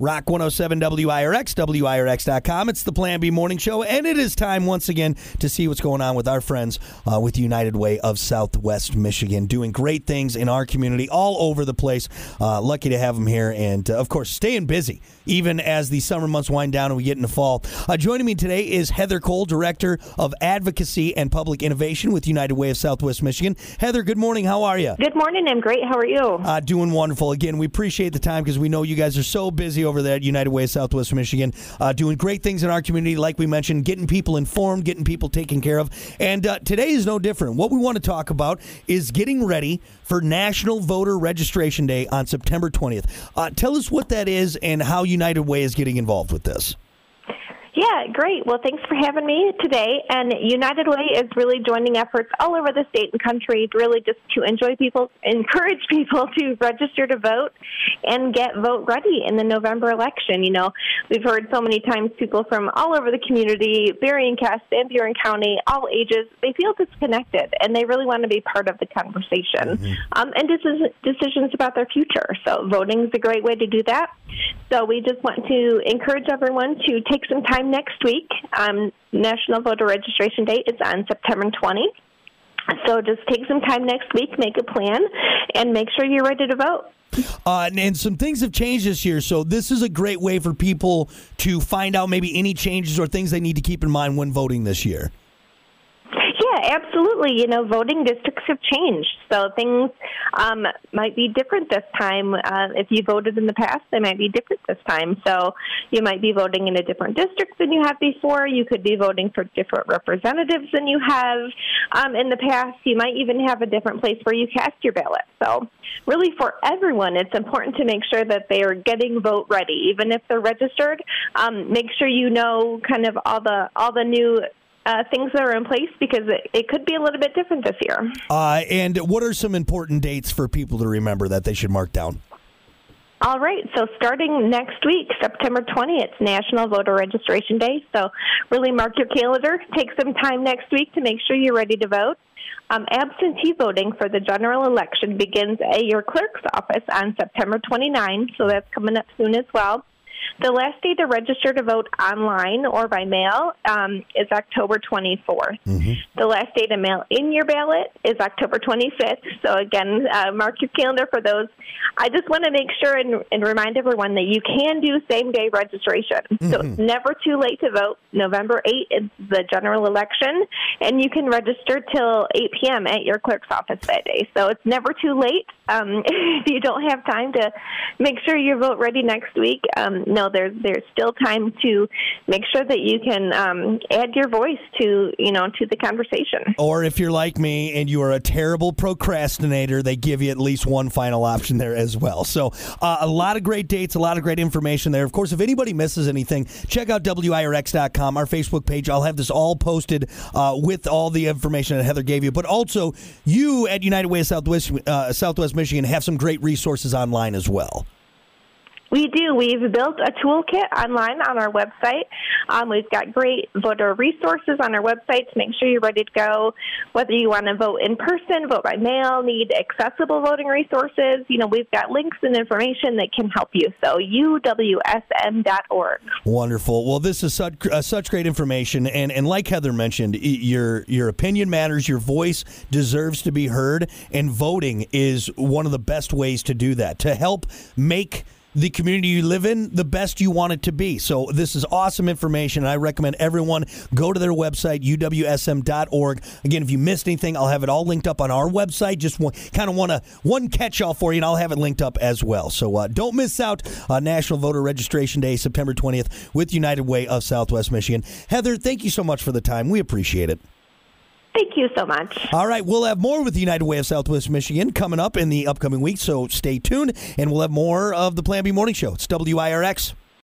Rock 107 WIRX, WIRX.com. It's the Plan B Morning Show, and it is time once again to see what's going on with our friends uh, with United Way of Southwest Michigan, doing great things in our community all over the place. Uh, lucky to have them here, and uh, of course, staying busy even as the summer months wind down and we get into fall. Uh, joining me today is Heather Cole, Director of Advocacy and Public Innovation with United Way of Southwest Michigan. Heather, good morning. How are you? Good morning. I'm great. How are you? Uh, doing wonderful. Again, we appreciate the time because we know you guys are so busy over there at United Way Southwest Michigan, uh, doing great things in our community, like we mentioned, getting people informed, getting people taken care of. And uh, today is no different. What we want to talk about is getting ready for National Voter Registration Day on September 20th. Uh, tell us what that is and how United Way is getting involved with this. Yeah, great. Well, thanks for having me today. And United Way is really joining efforts all over the state and country, really just to enjoy people, encourage people to register to vote and get vote ready in the November election. You know, we've heard so many times people from all over the community, Berrien, Cass, Van Buren County, all ages, they feel disconnected and they really want to be part of the conversation mm-hmm. um, and decisions about their future. So voting is a great way to do that. So we just want to encourage everyone to take some time next week. Um, National Voter Registration Date is on September 20. So just take some time next week, make a plan, and make sure you're ready to vote. Uh, and, and, some things have changed this year, so this is a great way for people to find out maybe any changes or things they need to keep in mind when voting this year absolutely. You know, voting districts have changed, so things um, might be different this time. Uh, if you voted in the past, they might be different this time. So you might be voting in a different district than you have before. You could be voting for different representatives than you have um, in the past. You might even have a different place where you cast your ballot. So really, for everyone, it's important to make sure that they are getting vote ready, even if they're registered. Um, make sure you know kind of all the all the new uh, things that are in place because it, it, could be a little bit different this year. Uh, and what are some important dates for people to remember that they should mark down? All right, so starting next week, September 20th, it's National Voter Registration Day. So really mark your calendar. Take some time next week to make sure you're ready to vote. Um, absentee voting for the general election begins at your clerk's office on September 29, so that's coming up soon as well. The last day to register to vote online or by mail um, is October 24th. Mm-hmm. The last day to mail in your ballot is October 25th. So, again, uh, mark your calendar for those. I just want to make sure and, and, remind everyone that you can do same day registration. Mm-hmm. So, it's never too late to vote. November 8th is the general election, and you can register till 8 p.m. at your clerk's office that day. So, it's never too late. Um, if you don't have time to make sure you vote ready next week, um, no know there's there's still time to make sure that you can um, add your voice to you know to the conversation. Or if you're like me and you are a terrible procrastinator, they give you at least one final option there as well. So uh, a lot of great dates, a lot of great information there. Of course, if anybody misses anything, check out WIRX.com, our Facebook page. I'll have this all posted uh, with all the information that Heather gave you. But also, you at United Way of Southwest uh, Southwest Michigan have some great resources online as well. We do. We've built a toolkit online on our website. Um, we've got great voter resources on our website to make sure you're ready to go. Whether you want to vote in person, vote by mail, need accessible voting resources, you know, we've got links and information that can help you. So uwsm.org. Wonderful. Well, this is such uh, such great information, and and like Heather mentioned, your your opinion matters. Your voice deserves to be heard, and voting is one of the best ways to do that to help make the community you live in the best you want it to be. So this is awesome information. I recommend everyone go to their website uwsm.org. Again, if you missed anything, I'll have it all linked up on our website. Just kind of want to one catch all for you, and I'll have it linked up as well. So uh, don't miss out on National Voter Registration Day, September 20th, with United Way of Southwest Michigan. Heather, thank you so much for the time. We appreciate it. Thank you so much. All right, we'll have more with the United Way of Southwest Michigan coming up in the upcoming weeks, so stay tuned, and we'll have more of the Plan B Morning Show. It's WIRX.